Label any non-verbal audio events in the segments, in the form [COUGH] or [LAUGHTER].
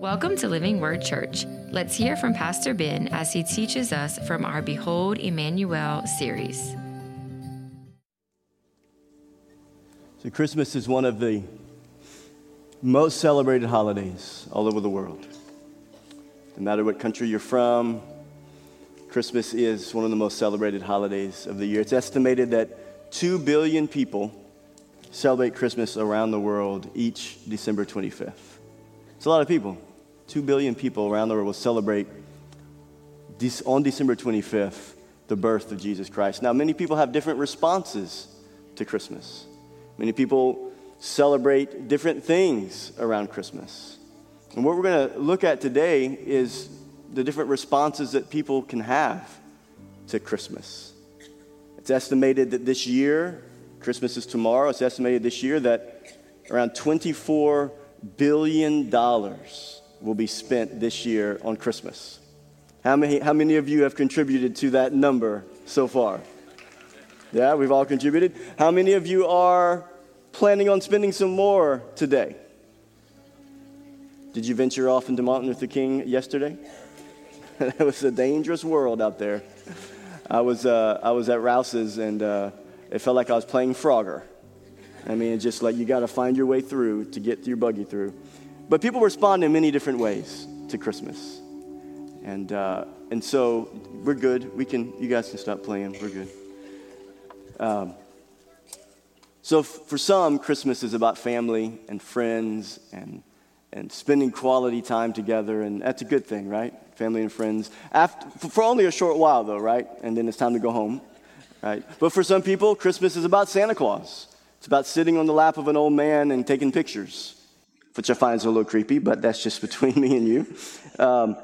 Welcome to Living Word Church. Let's hear from Pastor Ben as he teaches us from our Behold Emmanuel series. So, Christmas is one of the most celebrated holidays all over the world. No matter what country you're from, Christmas is one of the most celebrated holidays of the year. It's estimated that 2 billion people celebrate Christmas around the world each December 25th. It's a lot of people. 2 billion people around the world will celebrate on December 25th the birth of Jesus Christ. Now, many people have different responses to Christmas. Many people celebrate different things around Christmas. And what we're going to look at today is the different responses that people can have to Christmas. It's estimated that this year, Christmas is tomorrow, it's estimated this year that around $24 billion will be spent this year on Christmas. How many, how many of you have contributed to that number so far? Yeah, we've all contributed. How many of you are planning on spending some more today? Did you venture off into Martin Luther King yesterday? [LAUGHS] it was a dangerous world out there. I was, uh, I was at Rouse's and uh, it felt like I was playing Frogger. I mean, it's just like you got to find your way through to get your buggy through. But people respond in many different ways to Christmas. And, uh, and so we're good. We can, you guys can stop playing. We're good. Um, so f- for some, Christmas is about family and friends and, and spending quality time together. And that's a good thing, right? Family and friends. After, for only a short while, though, right? And then it's time to go home, right? But for some people, Christmas is about Santa Claus. It's about sitting on the lap of an old man and taking pictures which I find is a little creepy, but that's just [LAUGHS] between me and you. Um,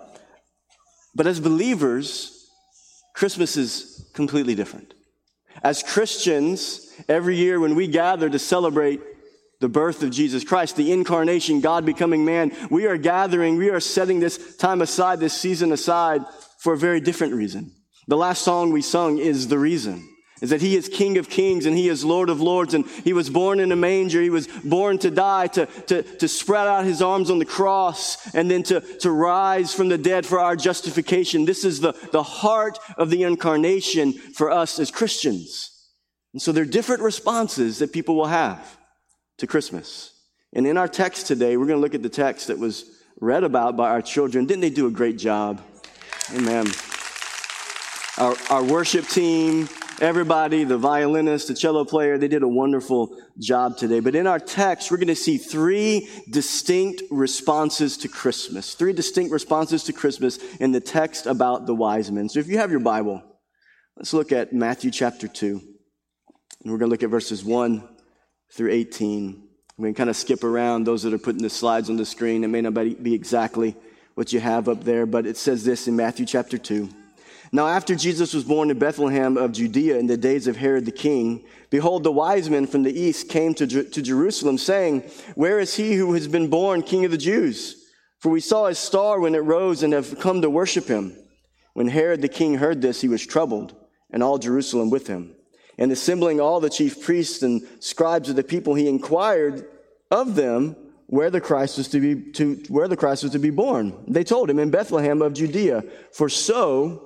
but as believers, Christmas is completely different. As Christians, every year when we gather to celebrate the birth of Jesus Christ, the incarnation, God becoming man, we are gathering, we are setting this time aside, this season aside for a very different reason. The last song we sung is the reason is that he is King of kings and he is Lord of lords and he was born in a manger. He was born to die, to, to, to spread out his arms on the cross and then to, to rise from the dead for our justification. This is the, the heart of the incarnation for us as Christians. And so there are different responses that people will have to Christmas. And in our text today, we're going to look at the text that was read about by our children. Didn't they do a great job? Amen. Our, our worship team, everybody, the violinist, the cello player, they did a wonderful job today. But in our text, we're going to see three distinct responses to Christmas. Three distinct responses to Christmas in the text about the wise men. So if you have your Bible, let's look at Matthew chapter 2. And we're going to look at verses 1 through 18. We can kind of skip around those that are putting the slides on the screen. It may not be exactly what you have up there, but it says this in Matthew chapter 2. Now, after Jesus was born in Bethlehem of Judea in the days of Herod the king, behold, the wise men from the east came to, to Jerusalem, saying, Where is he who has been born king of the Jews? For we saw his star when it rose and have come to worship him. When Herod the king heard this, he was troubled, and all Jerusalem with him. And assembling all the chief priests and scribes of the people, he inquired of them where the Christ was to be to where the Christ was to be born. They told him in Bethlehem of Judea, for so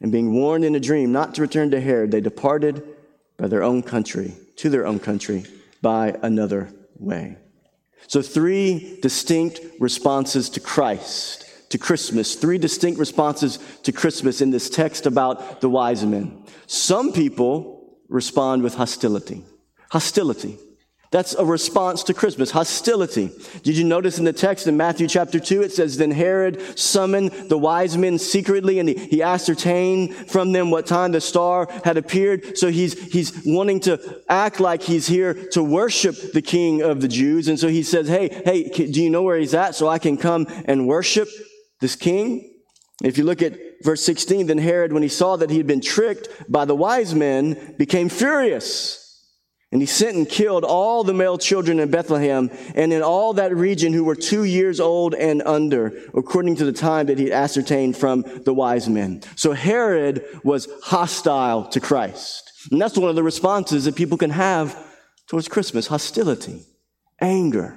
And being warned in a dream not to return to Herod, they departed by their own country, to their own country, by another way. So, three distinct responses to Christ to Christmas, three distinct responses to Christmas in this text about the wise men. Some people respond with hostility. Hostility. That's a response to Christmas, hostility. Did you notice in the text in Matthew chapter 2, it says, Then Herod summoned the wise men secretly and he, he ascertained from them what time the star had appeared. So he's, he's wanting to act like he's here to worship the king of the Jews. And so he says, Hey, hey, do you know where he's at so I can come and worship this king? If you look at verse 16, then Herod, when he saw that he had been tricked by the wise men, became furious. And he sent and killed all the male children in Bethlehem and in all that region who were two years old and under, according to the time that he ascertained from the wise men. So Herod was hostile to Christ. And that's one of the responses that people can have towards Christmas hostility, anger.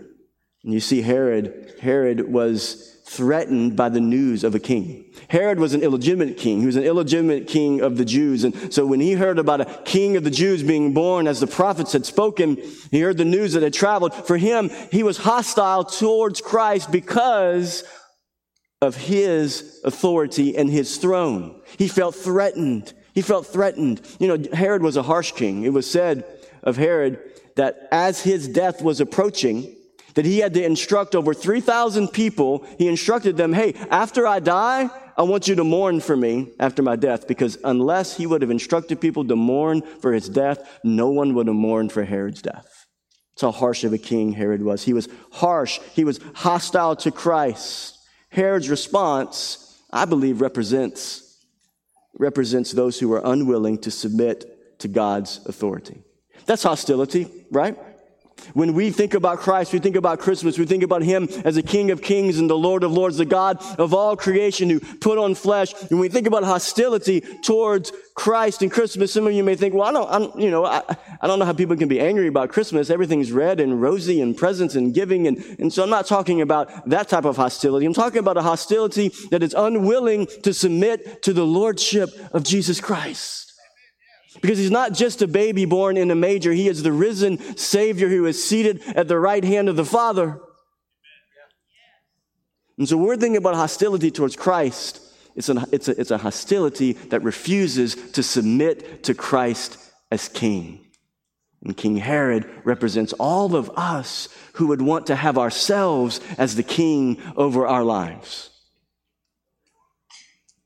And you see, Herod, Herod was threatened by the news of a king. Herod was an illegitimate king. He was an illegitimate king of the Jews. And so when he heard about a king of the Jews being born as the prophets had spoken, he heard the news that had traveled. For him, he was hostile towards Christ because of his authority and his throne. He felt threatened. He felt threatened. You know, Herod was a harsh king. It was said of Herod that as his death was approaching, that he had to instruct over 3,000 people. He instructed them, hey, after I die, I want you to mourn for me after my death, because unless he would have instructed people to mourn for his death, no one would have mourned for Herod's death. That's how harsh of a king Herod was. He was harsh. He was hostile to Christ. Herod's response, I believe, represents, represents those who are unwilling to submit to God's authority. That's hostility, right? When we think about Christ, we think about Christmas, we think about Him as the King of Kings and the Lord of Lords, the God of all creation who put on flesh. And when we think about hostility towards Christ and Christmas, some of you may think, well, I don't, I'm, you know, I, I don't know how people can be angry about Christmas. Everything's red and rosy and presents and giving. And, and so I'm not talking about that type of hostility. I'm talking about a hostility that is unwilling to submit to the Lordship of Jesus Christ. Because he's not just a baby born in a manger, he is the risen Savior who is seated at the right hand of the Father. And so we're thinking about hostility towards Christ. It's, an, it's, a, it's a hostility that refuses to submit to Christ as king. And King Herod represents all of us who would want to have ourselves as the king over our lives.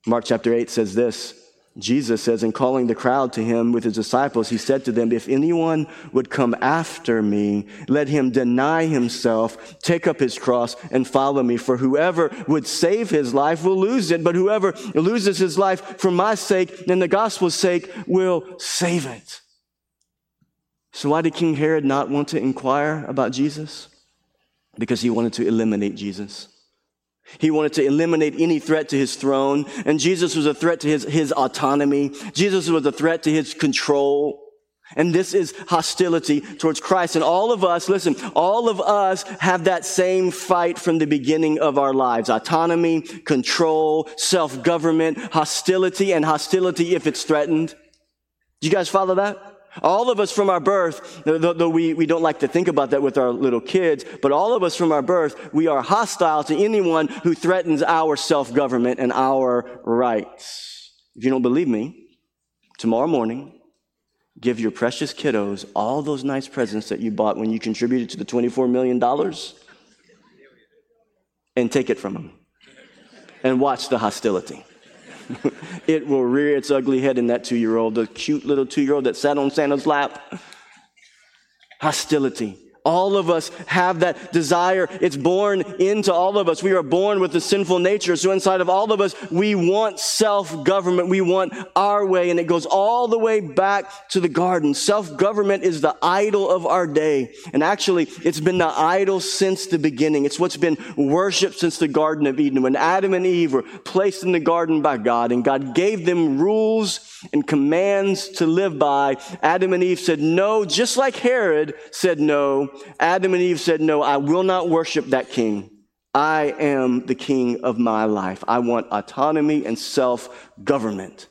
Mark chapter 8 says this Jesus says, in calling the crowd to him with his disciples, he said to them, If anyone would come after me, let him deny himself, take up his cross, and follow me. For whoever would save his life will lose it, but whoever loses his life for my sake and the gospel's sake will save it. So, why did King Herod not want to inquire about Jesus? Because he wanted to eliminate Jesus. He wanted to eliminate any threat to his throne, and Jesus was a threat to his, his autonomy. Jesus was a threat to his control. And this is hostility towards Christ. And all of us, listen, all of us have that same fight from the beginning of our lives. Autonomy, control, self-government, hostility, and hostility if it's threatened. Do you guys follow that? All of us from our birth, though we, we don't like to think about that with our little kids, but all of us from our birth, we are hostile to anyone who threatens our self government and our rights. If you don't believe me, tomorrow morning, give your precious kiddos all those nice presents that you bought when you contributed to the $24 million and take it from them and watch the hostility. [LAUGHS] it will rear its ugly head in that two year old, the cute little two year old that sat on Santa's lap. Hostility. All of us have that desire. It's born into all of us. We are born with a sinful nature. So inside of all of us, we want self-government. We want our way. And it goes all the way back to the garden. Self-government is the idol of our day. And actually, it's been the idol since the beginning. It's what's been worshiped since the Garden of Eden. When Adam and Eve were placed in the garden by God and God gave them rules and commands to live by, Adam and Eve said no, just like Herod said no. Adam and Eve said, No, I will not worship that king. I am the king of my life. I want autonomy and self government.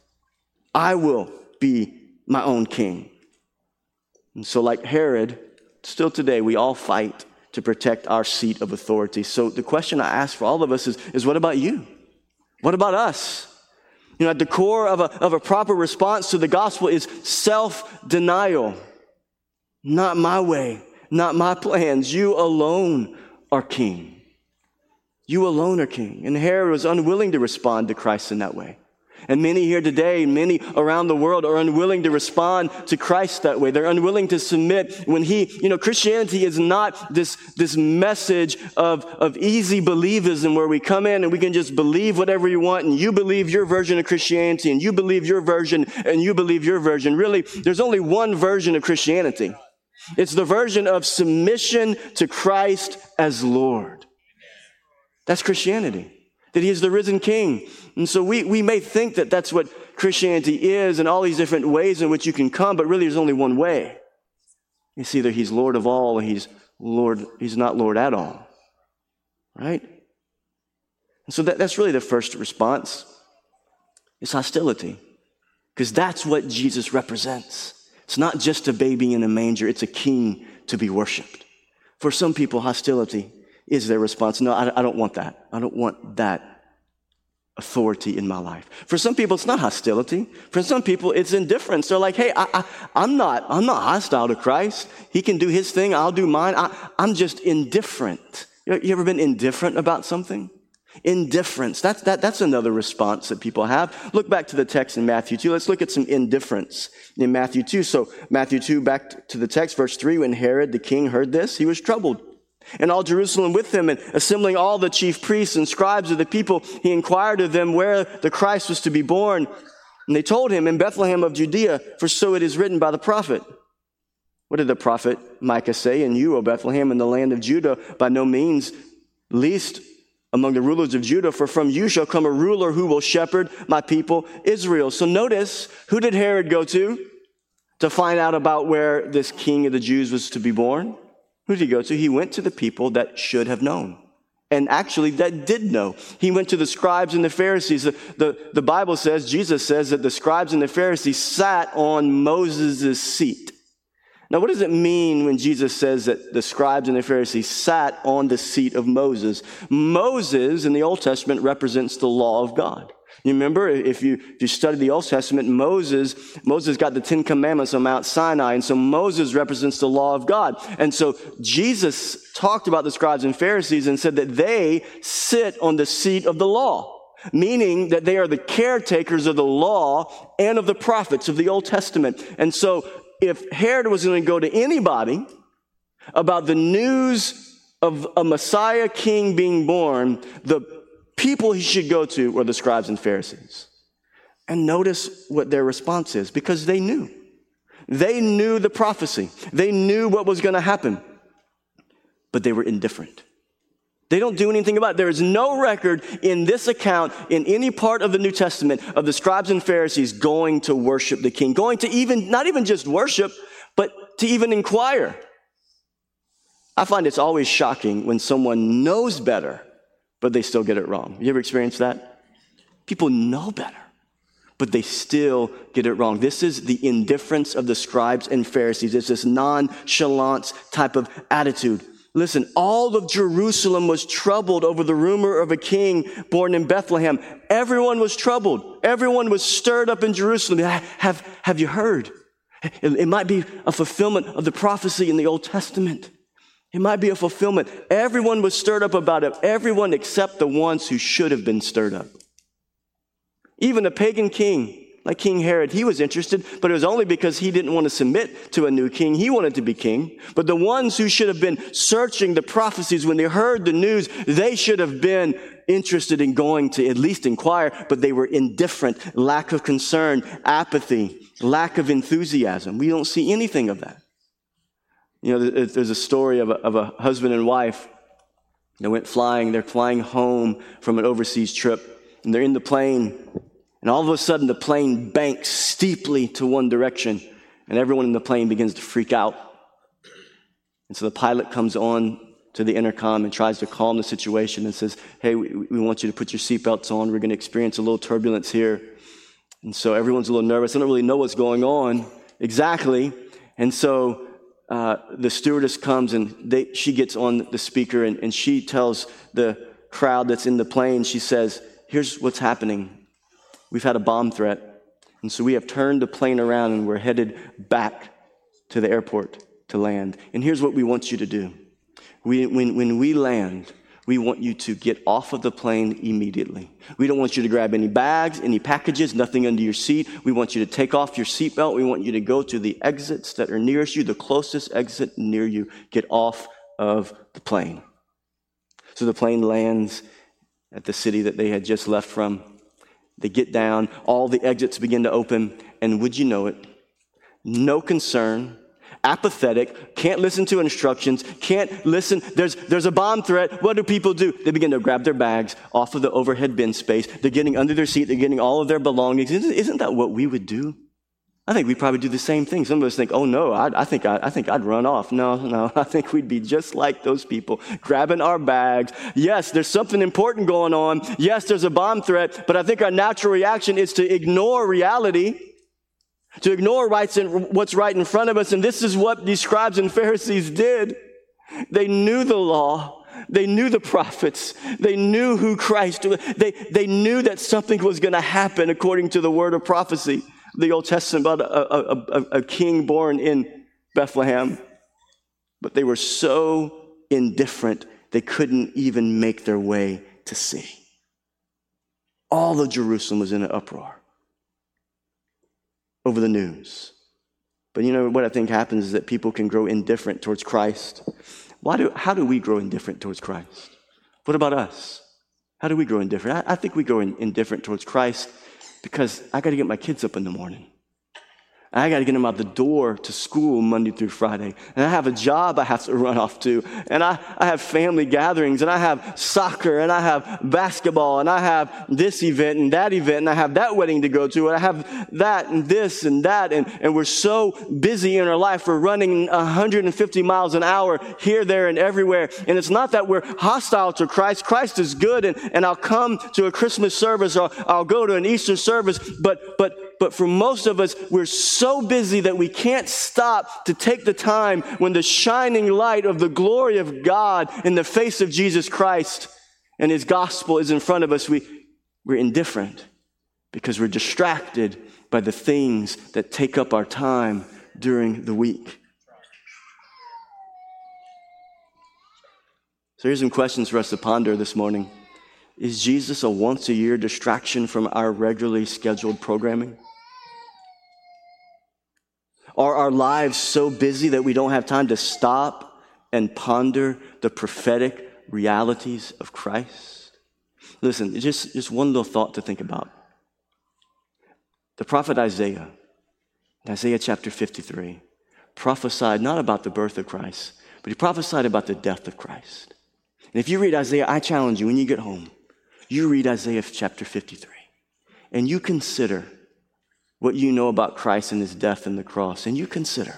I will be my own king. And so, like Herod, still today, we all fight to protect our seat of authority. So the question I ask for all of us is, is what about you? What about us? You know, at the core of a, of a proper response to the gospel is self denial. Not my way, not my plans. You alone are king. You alone are king. And Herod was unwilling to respond to Christ in that way. And many here today, many around the world are unwilling to respond to Christ that way. They're unwilling to submit when he, you know, Christianity is not this, this message of, of easy believism where we come in and we can just believe whatever you want and you believe your version of Christianity and you believe your version and you believe your version. Really, there's only one version of Christianity. It's the version of submission to Christ as Lord. That's Christianity that he is the risen king. And so we, we may think that that's what Christianity is and all these different ways in which you can come, but really there's only one way. It's either he's Lord of all or he's Lord, he's not Lord at all. Right? And so that, that's really the first response. It's hostility. Because that's what Jesus represents. It's not just a baby in a manger, it's a king to be worshiped. For some people, hostility is their response. No, I, I don't want that. I don't want that authority in my life. For some people, it's not hostility. For some people, it's indifference. They're like, hey, I, am not, I'm not hostile to Christ. He can do his thing. I'll do mine. I, am just indifferent. You, you ever been indifferent about something? Indifference. That's, that, that's another response that people have. Look back to the text in Matthew 2. Let's look at some indifference in Matthew 2. So, Matthew 2, back to the text, verse 3. When Herod the king heard this, he was troubled and all Jerusalem with him, and assembling all the chief priests and scribes of the people, he inquired of them where the Christ was to be born. And they told him, In Bethlehem of Judea, for so it is written by the prophet. What did the prophet Micah say? And you, O Bethlehem, in the land of Judah, by no means least among the rulers of Judah, for from you shall come a ruler who will shepherd my people Israel. So notice, who did Herod go to to find out about where this king of the Jews was to be born? Who did he go to? He went to the people that should have known. And actually, that did know. He went to the scribes and the Pharisees. The, the, the Bible says, Jesus says that the scribes and the Pharisees sat on Moses' seat. Now, what does it mean when Jesus says that the scribes and the Pharisees sat on the seat of Moses? Moses in the Old Testament represents the law of God. You remember, if you, if you study the Old Testament, Moses, Moses got the Ten Commandments on Mount Sinai, and so Moses represents the law of God. And so Jesus talked about the scribes and Pharisees and said that they sit on the seat of the law, meaning that they are the caretakers of the law and of the prophets of the Old Testament. And so if Herod was going to go to anybody about the news of a Messiah king being born, the people he should go to were the scribes and Pharisees. And notice what their response is because they knew. They knew the prophecy, they knew what was going to happen, but they were indifferent. They don't do anything about it. There is no record in this account, in any part of the New Testament, of the scribes and Pharisees going to worship the king, going to even, not even just worship, but to even inquire. I find it's always shocking when someone knows better but they still get it wrong. You ever experienced that? People know better, but they still get it wrong. This is the indifference of the scribes and Pharisees. It's this nonchalant type of attitude. Listen, all of Jerusalem was troubled over the rumor of a king born in Bethlehem. Everyone was troubled. Everyone was stirred up in Jerusalem. Have, have you heard? It, it might be a fulfillment of the prophecy in the Old Testament. It might be a fulfillment. Everyone was stirred up about it. Everyone except the ones who should have been stirred up. Even a pagan king like King Herod, he was interested, but it was only because he didn't want to submit to a new king. He wanted to be king. But the ones who should have been searching the prophecies when they heard the news, they should have been interested in going to at least inquire, but they were indifferent, lack of concern, apathy, lack of enthusiasm. We don't see anything of that. You know, there's a story of a, of a husband and wife that went flying. They're flying home from an overseas trip, and they're in the plane, and all of a sudden the plane banks steeply to one direction, and everyone in the plane begins to freak out. And so the pilot comes on to the intercom and tries to calm the situation and says, Hey, we, want you to put your seatbelts on. We're going to experience a little turbulence here. And so everyone's a little nervous. They don't really know what's going on exactly. And so uh, the stewardess comes and they, she gets on the speaker and, and she tells the crowd that's in the plane, she says, Here's what's happening. We've had a bomb threat. And so we have turned the plane around and we're headed back to the airport to land. And here's what we want you to do. We, when, when we land, we want you to get off of the plane immediately. We don't want you to grab any bags, any packages, nothing under your seat. We want you to take off your seatbelt. We want you to go to the exits that are nearest you, the closest exit near you. Get off of the plane. So the plane lands at the city that they had just left from. They get down, all the exits begin to open, and would you know it? No concern, apathetic, can't listen to instructions, can't listen. There's, there's a bomb threat. What do people do? They begin to grab their bags off of the overhead bin space. They're getting under their seat. They're getting all of their belongings. Isn't, isn't that what we would do? I think we probably do the same thing. Some of us think, oh no, I, I think I, I, think I'd run off. No, no, [LAUGHS] I think we'd be just like those people, grabbing our bags. Yes, there's something important going on. Yes, there's a bomb threat, but I think our natural reaction is to ignore reality to ignore rights and what's right in front of us. And this is what these scribes and Pharisees did. They knew the law. They knew the prophets. They knew who Christ was. They, they knew that something was going to happen according to the word of prophecy, the Old Testament about a, a, a, a king born in Bethlehem. But they were so indifferent, they couldn't even make their way to see. All of Jerusalem was in an uproar over the news. But you know what I think happens is that people can grow indifferent towards Christ. Why do, how do we grow indifferent towards Christ? What about us? How do we grow indifferent? I, I think we grow in, indifferent towards Christ because I got to get my kids up in the morning. I got to get him out the door to school Monday through Friday. And I have a job I have to run off to. And I, I have family gatherings and I have soccer and I have basketball and I have this event and that event and I have that wedding to go to and I have that and this and that. And, and we're so busy in our life. We're running 150 miles an hour here, there, and everywhere. And it's not that we're hostile to Christ. Christ is good and, and I'll come to a Christmas service or I'll go to an Easter service. But, but but for most of us, we're so busy that we can't stop to take the time when the shining light of the glory of God in the face of Jesus Christ and his gospel is in front of us. We, we're indifferent because we're distracted by the things that take up our time during the week. So here's some questions for us to ponder this morning. Is Jesus a once a year distraction from our regularly scheduled programming? Are our lives so busy that we don't have time to stop and ponder the prophetic realities of Christ? Listen, just, just one little thought to think about. The prophet Isaiah, Isaiah chapter 53, prophesied not about the birth of Christ, but he prophesied about the death of Christ. And if you read Isaiah, I challenge you when you get home, you read Isaiah chapter 53 and you consider what you know about Christ and his death and the cross, and you consider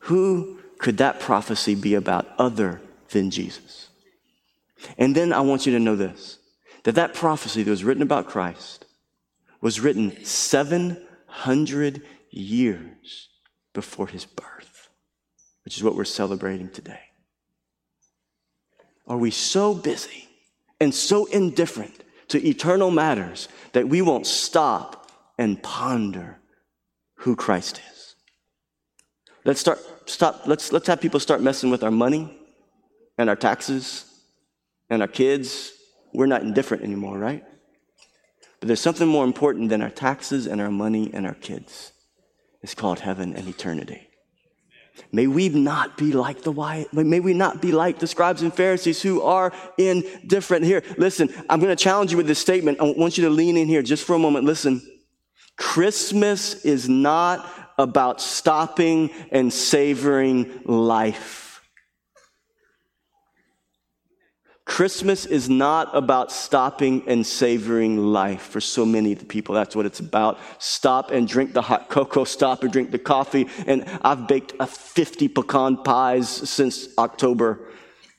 who could that prophecy be about other than Jesus? And then I want you to know this that that prophecy that was written about Christ was written 700 years before his birth, which is what we're celebrating today. Are we so busy and so indifferent to eternal matters that we won't stop and ponder who Christ is. Let's start, stop, let's, let's have people start messing with our money and our taxes and our kids. We're not indifferent anymore, right? But there's something more important than our taxes and our money and our kids. It's called heaven and eternity. May we not be like the white, may we not be like the scribes and Pharisees who are indifferent. Here, listen, I'm going to challenge you with this statement. I want you to lean in here just for a moment. Listen. Christmas is not about stopping and savoring life. Christmas is not about stopping and savoring life for so many of the people. That's what it's about. Stop and drink the hot cocoa, stop and drink the coffee. And I've baked a 50 pecan pies since October.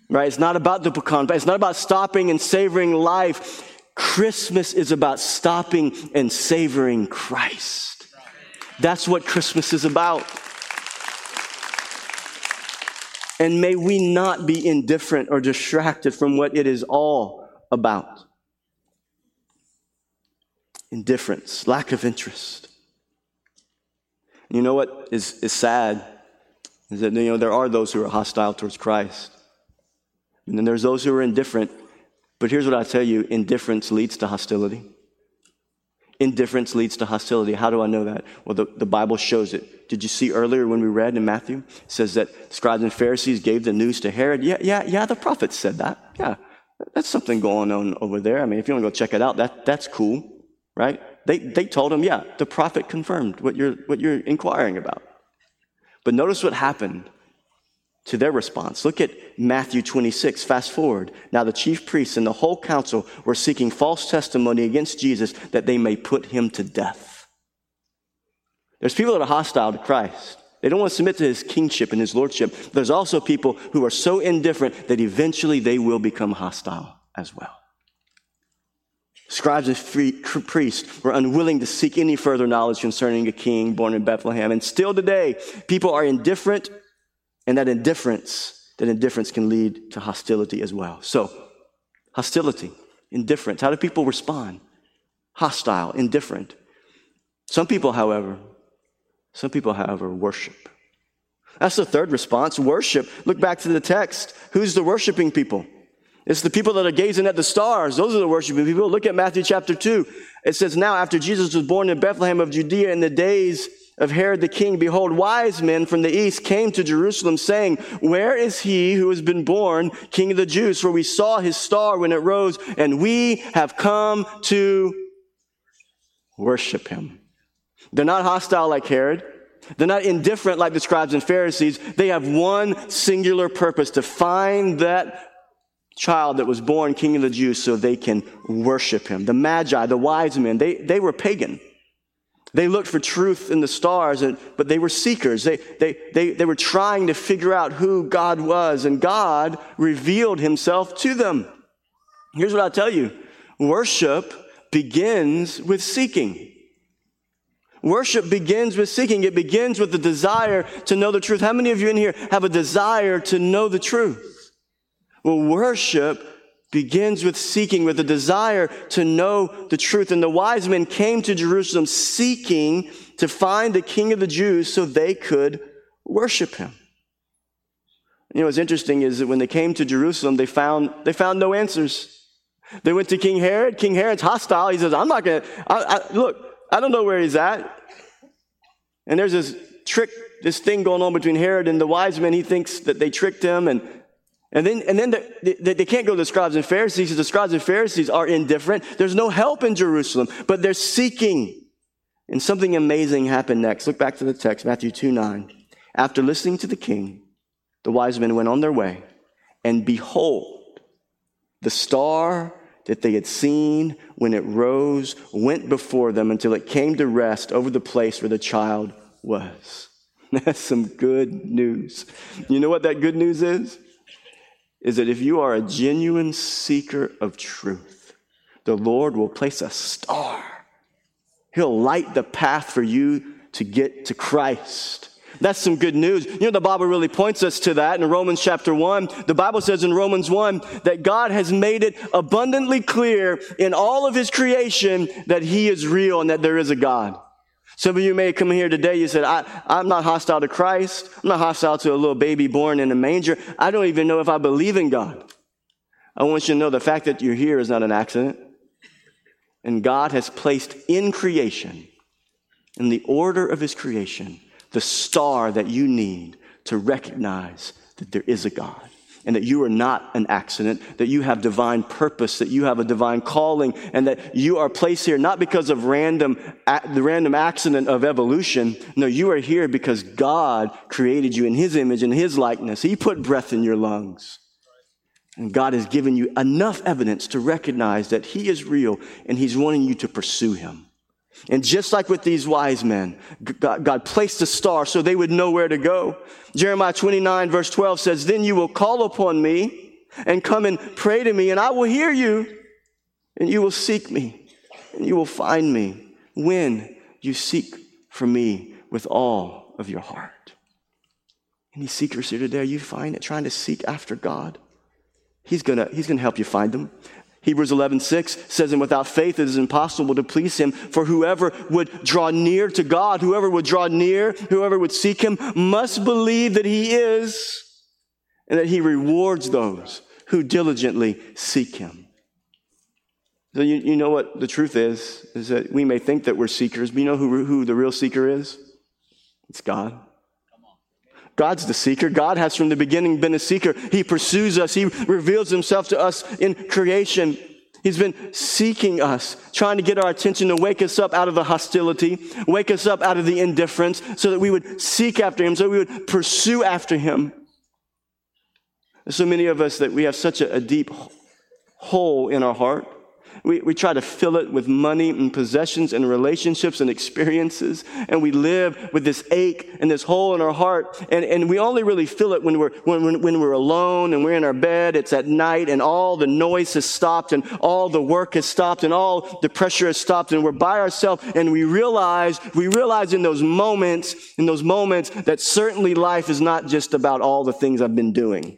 Right? It's not about the pecan pie. It's not about stopping and savoring life. Christmas is about stopping and savoring Christ. That's what Christmas is about. And may we not be indifferent or distracted from what it is all about. Indifference, lack of interest. You know what is, is sad? Is that you know there are those who are hostile towards Christ. And then there's those who are indifferent. But here's what I tell you indifference leads to hostility. Indifference leads to hostility. How do I know that? Well, the, the Bible shows it. Did you see earlier when we read in Matthew? It says that scribes and Pharisees gave the news to Herod. Yeah, yeah, yeah, the prophets said that. Yeah, that's something going on over there. I mean, if you want to go check it out, that, that's cool, right? They, they told him, yeah, the prophet confirmed what you're, what you're inquiring about. But notice what happened to their response. Look at Matthew 26. Fast forward. Now, the chief priests and the whole council were seeking false testimony against Jesus that they may put him to death. There's people that are hostile to Christ. They don't want to submit to his kingship and his lordship. There's also people who are so indifferent that eventually they will become hostile as well. Scribes and priests were unwilling to seek any further knowledge concerning a king born in Bethlehem. And still today, people are indifferent and that indifference, that indifference can lead to hostility as well. So, hostility, indifference. How do people respond? Hostile, indifferent. Some people, however, some people, however, worship. That's the third response worship. Look back to the text. Who's the worshiping people? It's the people that are gazing at the stars. Those are the worshiping people. Look at Matthew chapter 2. It says, Now, after Jesus was born in Bethlehem of Judea in the days of Herod the king, behold, wise men from the east came to Jerusalem saying, Where is he who has been born king of the Jews? For we saw his star when it rose, and we have come to worship him. They're not hostile like Herod. They're not indifferent like the scribes and Pharisees. They have one singular purpose to find that child that was born king of the Jews so they can worship him. The Magi, the wise men, they, they were pagan. They looked for truth in the stars, and, but they were seekers. They, they, they, they were trying to figure out who God was, and God revealed himself to them. Here's what I'll tell you worship begins with seeking. Worship begins with seeking. It begins with the desire to know the truth. How many of you in here have a desire to know the truth? Well, worship begins with seeking, with a desire to know the truth. And the wise men came to Jerusalem seeking to find the king of the Jews so they could worship him. You know, what's interesting is that when they came to Jerusalem, they found, they found no answers. They went to King Herod. King Herod's hostile. He says, I'm not going to, look, I don't know where he's at. And there's this trick, this thing going on between Herod and the wise men. He thinks that they tricked him and and then, and then the, the, they can't go to the scribes and Pharisees because the scribes and Pharisees are indifferent. There's no help in Jerusalem, but they're seeking. And something amazing happened next. Look back to the text, Matthew 2 9. After listening to the king, the wise men went on their way, and behold, the star that they had seen when it rose went before them until it came to rest over the place where the child was. [LAUGHS] That's some good news. You know what that good news is? Is that if you are a genuine seeker of truth, the Lord will place a star. He'll light the path for you to get to Christ. That's some good news. You know, the Bible really points us to that in Romans chapter 1. The Bible says in Romans 1 that God has made it abundantly clear in all of his creation that he is real and that there is a God. Some of you may come here today, you said, I, I'm not hostile to Christ. I'm not hostile to a little baby born in a manger. I don't even know if I believe in God. I want you to know the fact that you're here is not an accident. And God has placed in creation, in the order of his creation, the star that you need to recognize that there is a God and that you are not an accident, that you have divine purpose, that you have a divine calling, and that you are placed here not because of random, the random accident of evolution. No, you are here because God created you in His image and His likeness. He put breath in your lungs. And God has given you enough evidence to recognize that He is real and He's wanting you to pursue Him. And just like with these wise men, God, placed a star so they would know where to go. Jeremiah 29 verse 12 says, Then you will call upon me and come and pray to me and I will hear you and you will seek me and you will find me when you seek for me with all of your heart. Any seekers here today, are you find it trying to seek after God? He's gonna, he's gonna help you find them. Hebrews 11:6 says, And without faith it is impossible to please him, for whoever would draw near to God, whoever would draw near, whoever would seek him, must believe that he is, and that he rewards those who diligently seek him. So you, you know what the truth is, is that we may think that we're seekers, but you know who, who the real seeker is? It's God. God's the seeker. God has from the beginning been a seeker. He pursues us. He reveals himself to us in creation. He's been seeking us, trying to get our attention to wake us up out of the hostility, wake us up out of the indifference, so that we would seek after him, so we would pursue after him. There's so many of us that we have such a, a deep hole in our heart we, we try to fill it with money and possessions and relationships and experiences. And we live with this ache and this hole in our heart. And, and we only really feel it when we're, when, when when we're alone and we're in our bed. It's at night and all the noise has stopped and all the work has stopped and all the pressure has stopped. And we're by ourselves and we realize, we realize in those moments, in those moments that certainly life is not just about all the things I've been doing.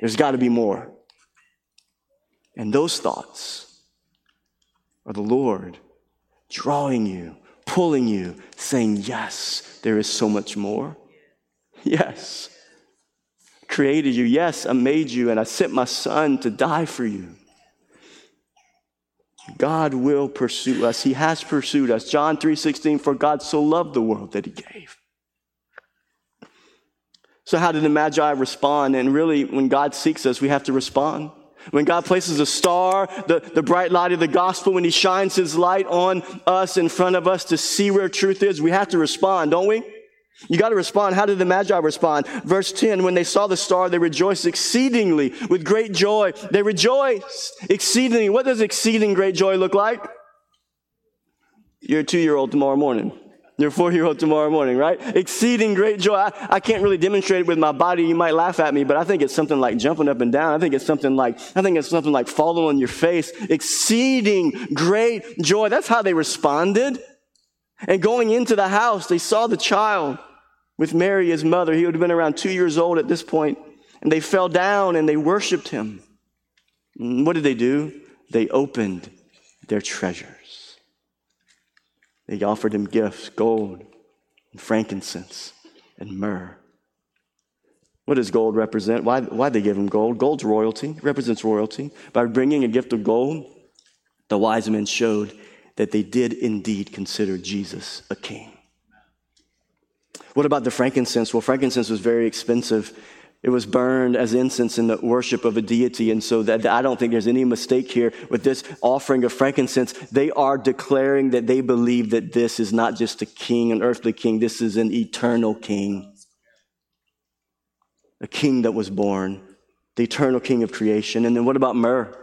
There's got to be more. And those thoughts, or the Lord drawing you, pulling you, saying, Yes, there is so much more. Yes. Created you. Yes, I made you, and I sent my son to die for you. God will pursue us. He has pursued us. John 3:16 for God so loved the world that he gave. So how did the Magi respond? And really when God seeks us, we have to respond. When God places a star, the, the bright light of the gospel, when He shines His light on us in front of us to see where truth is, we have to respond, don't we? You got to respond. How did the Magi respond? Verse 10 When they saw the star, they rejoiced exceedingly with great joy. They rejoiced exceedingly. What does exceeding great joy look like? You're a two year old tomorrow morning your four year old tomorrow morning, right? Exceeding great joy. I, I can't really demonstrate it with my body. You might laugh at me, but I think it's something like jumping up and down. I think it's something like, I think it's something like falling on your face. Exceeding great joy. That's how they responded. And going into the house, they saw the child with Mary, his mother. He would have been around two years old at this point. And they fell down and they worshiped him. And what did they do? They opened their treasure. They offered him gifts gold and frankincense and myrrh. What does gold represent? Why, why they give him gold? Gold's royalty, represents royalty. By bringing a gift of gold, the wise men showed that they did indeed consider Jesus a king. What about the frankincense? Well, frankincense was very expensive. It was burned as incense in the worship of a deity. And so that I don't think there's any mistake here with this offering of frankincense. They are declaring that they believe that this is not just a king, an earthly king. This is an eternal king. A king that was born, the eternal king of creation. And then what about myrrh?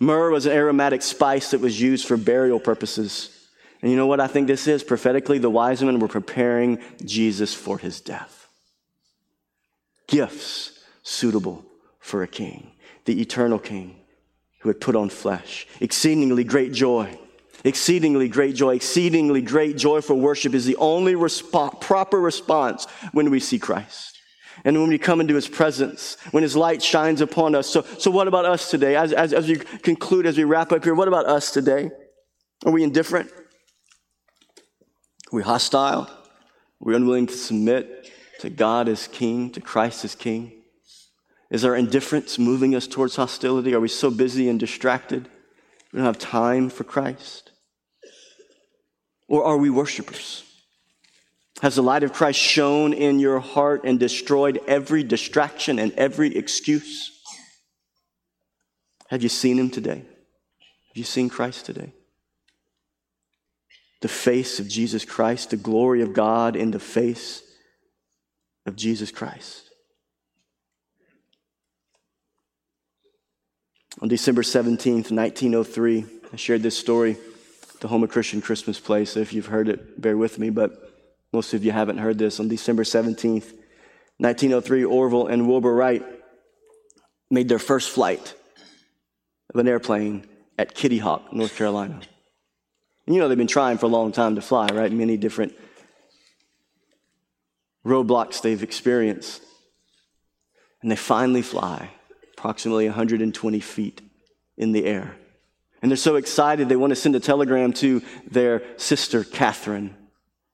Myrrh was an aromatic spice that was used for burial purposes. And you know what I think this is? Prophetically, the wise men were preparing Jesus for his death gifts suitable for a king, the eternal king who had put on flesh. Exceedingly great joy. Exceedingly great joy, exceedingly great joy for worship is the only resp- proper response when we see Christ. And when we come into his presence, when his light shines upon us. So, so what about us today? As, as, as we conclude, as we wrap up here, what about us today? Are we indifferent? Are we hostile? Are we unwilling to submit? To God as King, to Christ as King? Is our indifference moving us towards hostility? Are we so busy and distracted we don't have time for Christ? Or are we worshipers? Has the light of Christ shone in your heart and destroyed every distraction and every excuse? Have you seen him today? Have you seen Christ today? The face of Jesus Christ, the glory of God in the face of Jesus Christ. On December 17th, 1903, I shared this story at the Home of Christian Christmas Place. If you've heard it, bear with me, but most of you haven't heard this. On December 17th, 1903, Orville and Wilbur Wright made their first flight of an airplane at Kitty Hawk, North Carolina. And you know, they've been trying for a long time to fly, right? Many different roadblocks they've experienced. And they finally fly approximately 120 feet in the air. And they're so excited, they want to send a telegram to their sister, Katharine,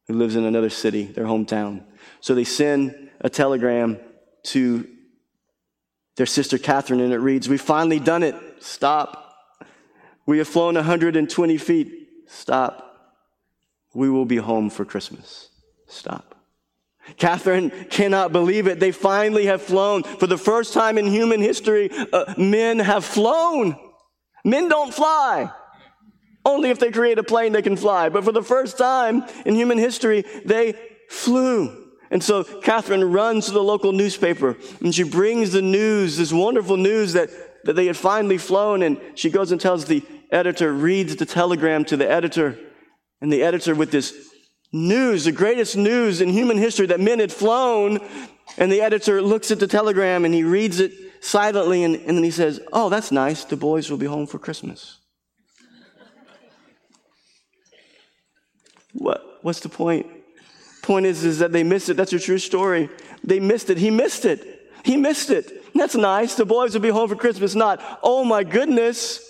who lives in another city, their hometown. So they send a telegram to their sister, Katharine, and it reads We've finally done it. Stop. We have flown 120 feet. Stop. We will be home for Christmas. Stop. Katharine cannot believe it. They finally have flown. For the first time in human history, uh, men have flown. Men don't fly. Only if they create a plane they can fly. But for the first time in human history, they flew. And so Katharine runs to the local newspaper and she brings the news, this wonderful news that, that they had finally flown. And she goes and tells the editor, reads the telegram to the editor. And the editor, with this news, the greatest news in human history that men had flown, and the editor looks at the telegram and he reads it silently and, and then he says, Oh, that's nice. The boys will be home for Christmas. what, what's the point? Point is, is that they missed it. That's a true story. They missed it. He missed it. He missed it. That's nice. The boys will be home for Christmas. Not, oh my goodness.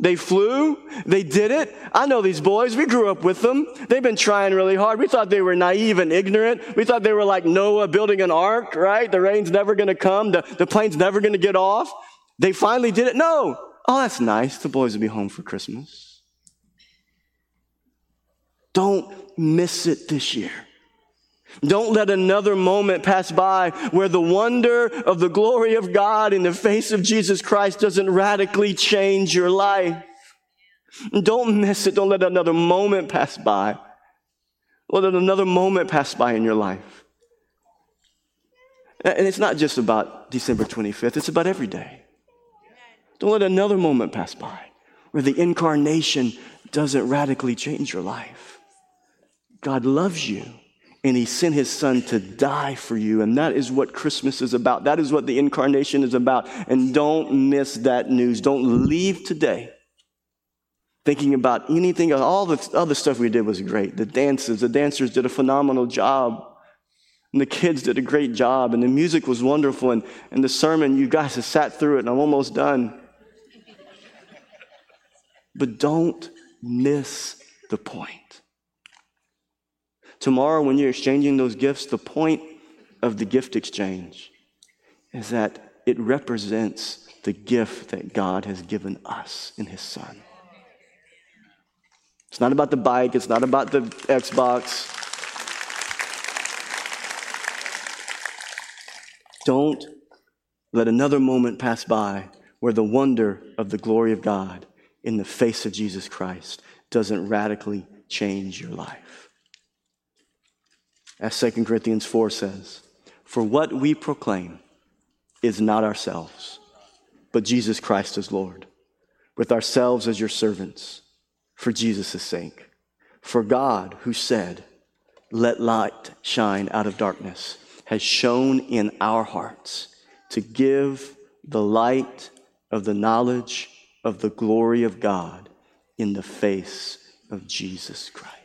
They flew. They did it. I know these boys. We grew up with them. They've been trying really hard. We thought they were naive and ignorant. We thought they were like Noah building an ark, right? The rain's never going to come. The, the plane's never going to get off. They finally did it. No. Oh, that's nice. The boys will be home for Christmas. Don't miss it this year. Don't let another moment pass by where the wonder of the glory of God in the face of Jesus Christ doesn't radically change your life. Don't miss it. Don't let another moment pass by. Let another moment pass by in your life. And it's not just about December 25th, it's about every day. Don't let another moment pass by where the incarnation doesn't radically change your life. God loves you and he sent his son to die for you. And that is what Christmas is about. That is what the incarnation is about. And don't miss that news. Don't leave today thinking about anything. All the other stuff we did was great. The dances, the dancers did a phenomenal job. And the kids did a great job. And the music was wonderful. And, and the sermon, you guys have sat through it, and I'm almost done. But don't miss the point. Tomorrow, when you're exchanging those gifts, the point of the gift exchange is that it represents the gift that God has given us in His Son. It's not about the bike, it's not about the Xbox. Don't let another moment pass by where the wonder of the glory of God in the face of Jesus Christ doesn't radically change your life as 2 Corinthians 4 says. For what we proclaim is not ourselves, but Jesus Christ as Lord, with ourselves as your servants, for Jesus' sake. For God, who said, Let light shine out of darkness, has shone in our hearts to give the light of the knowledge of the glory of God in the face of Jesus Christ.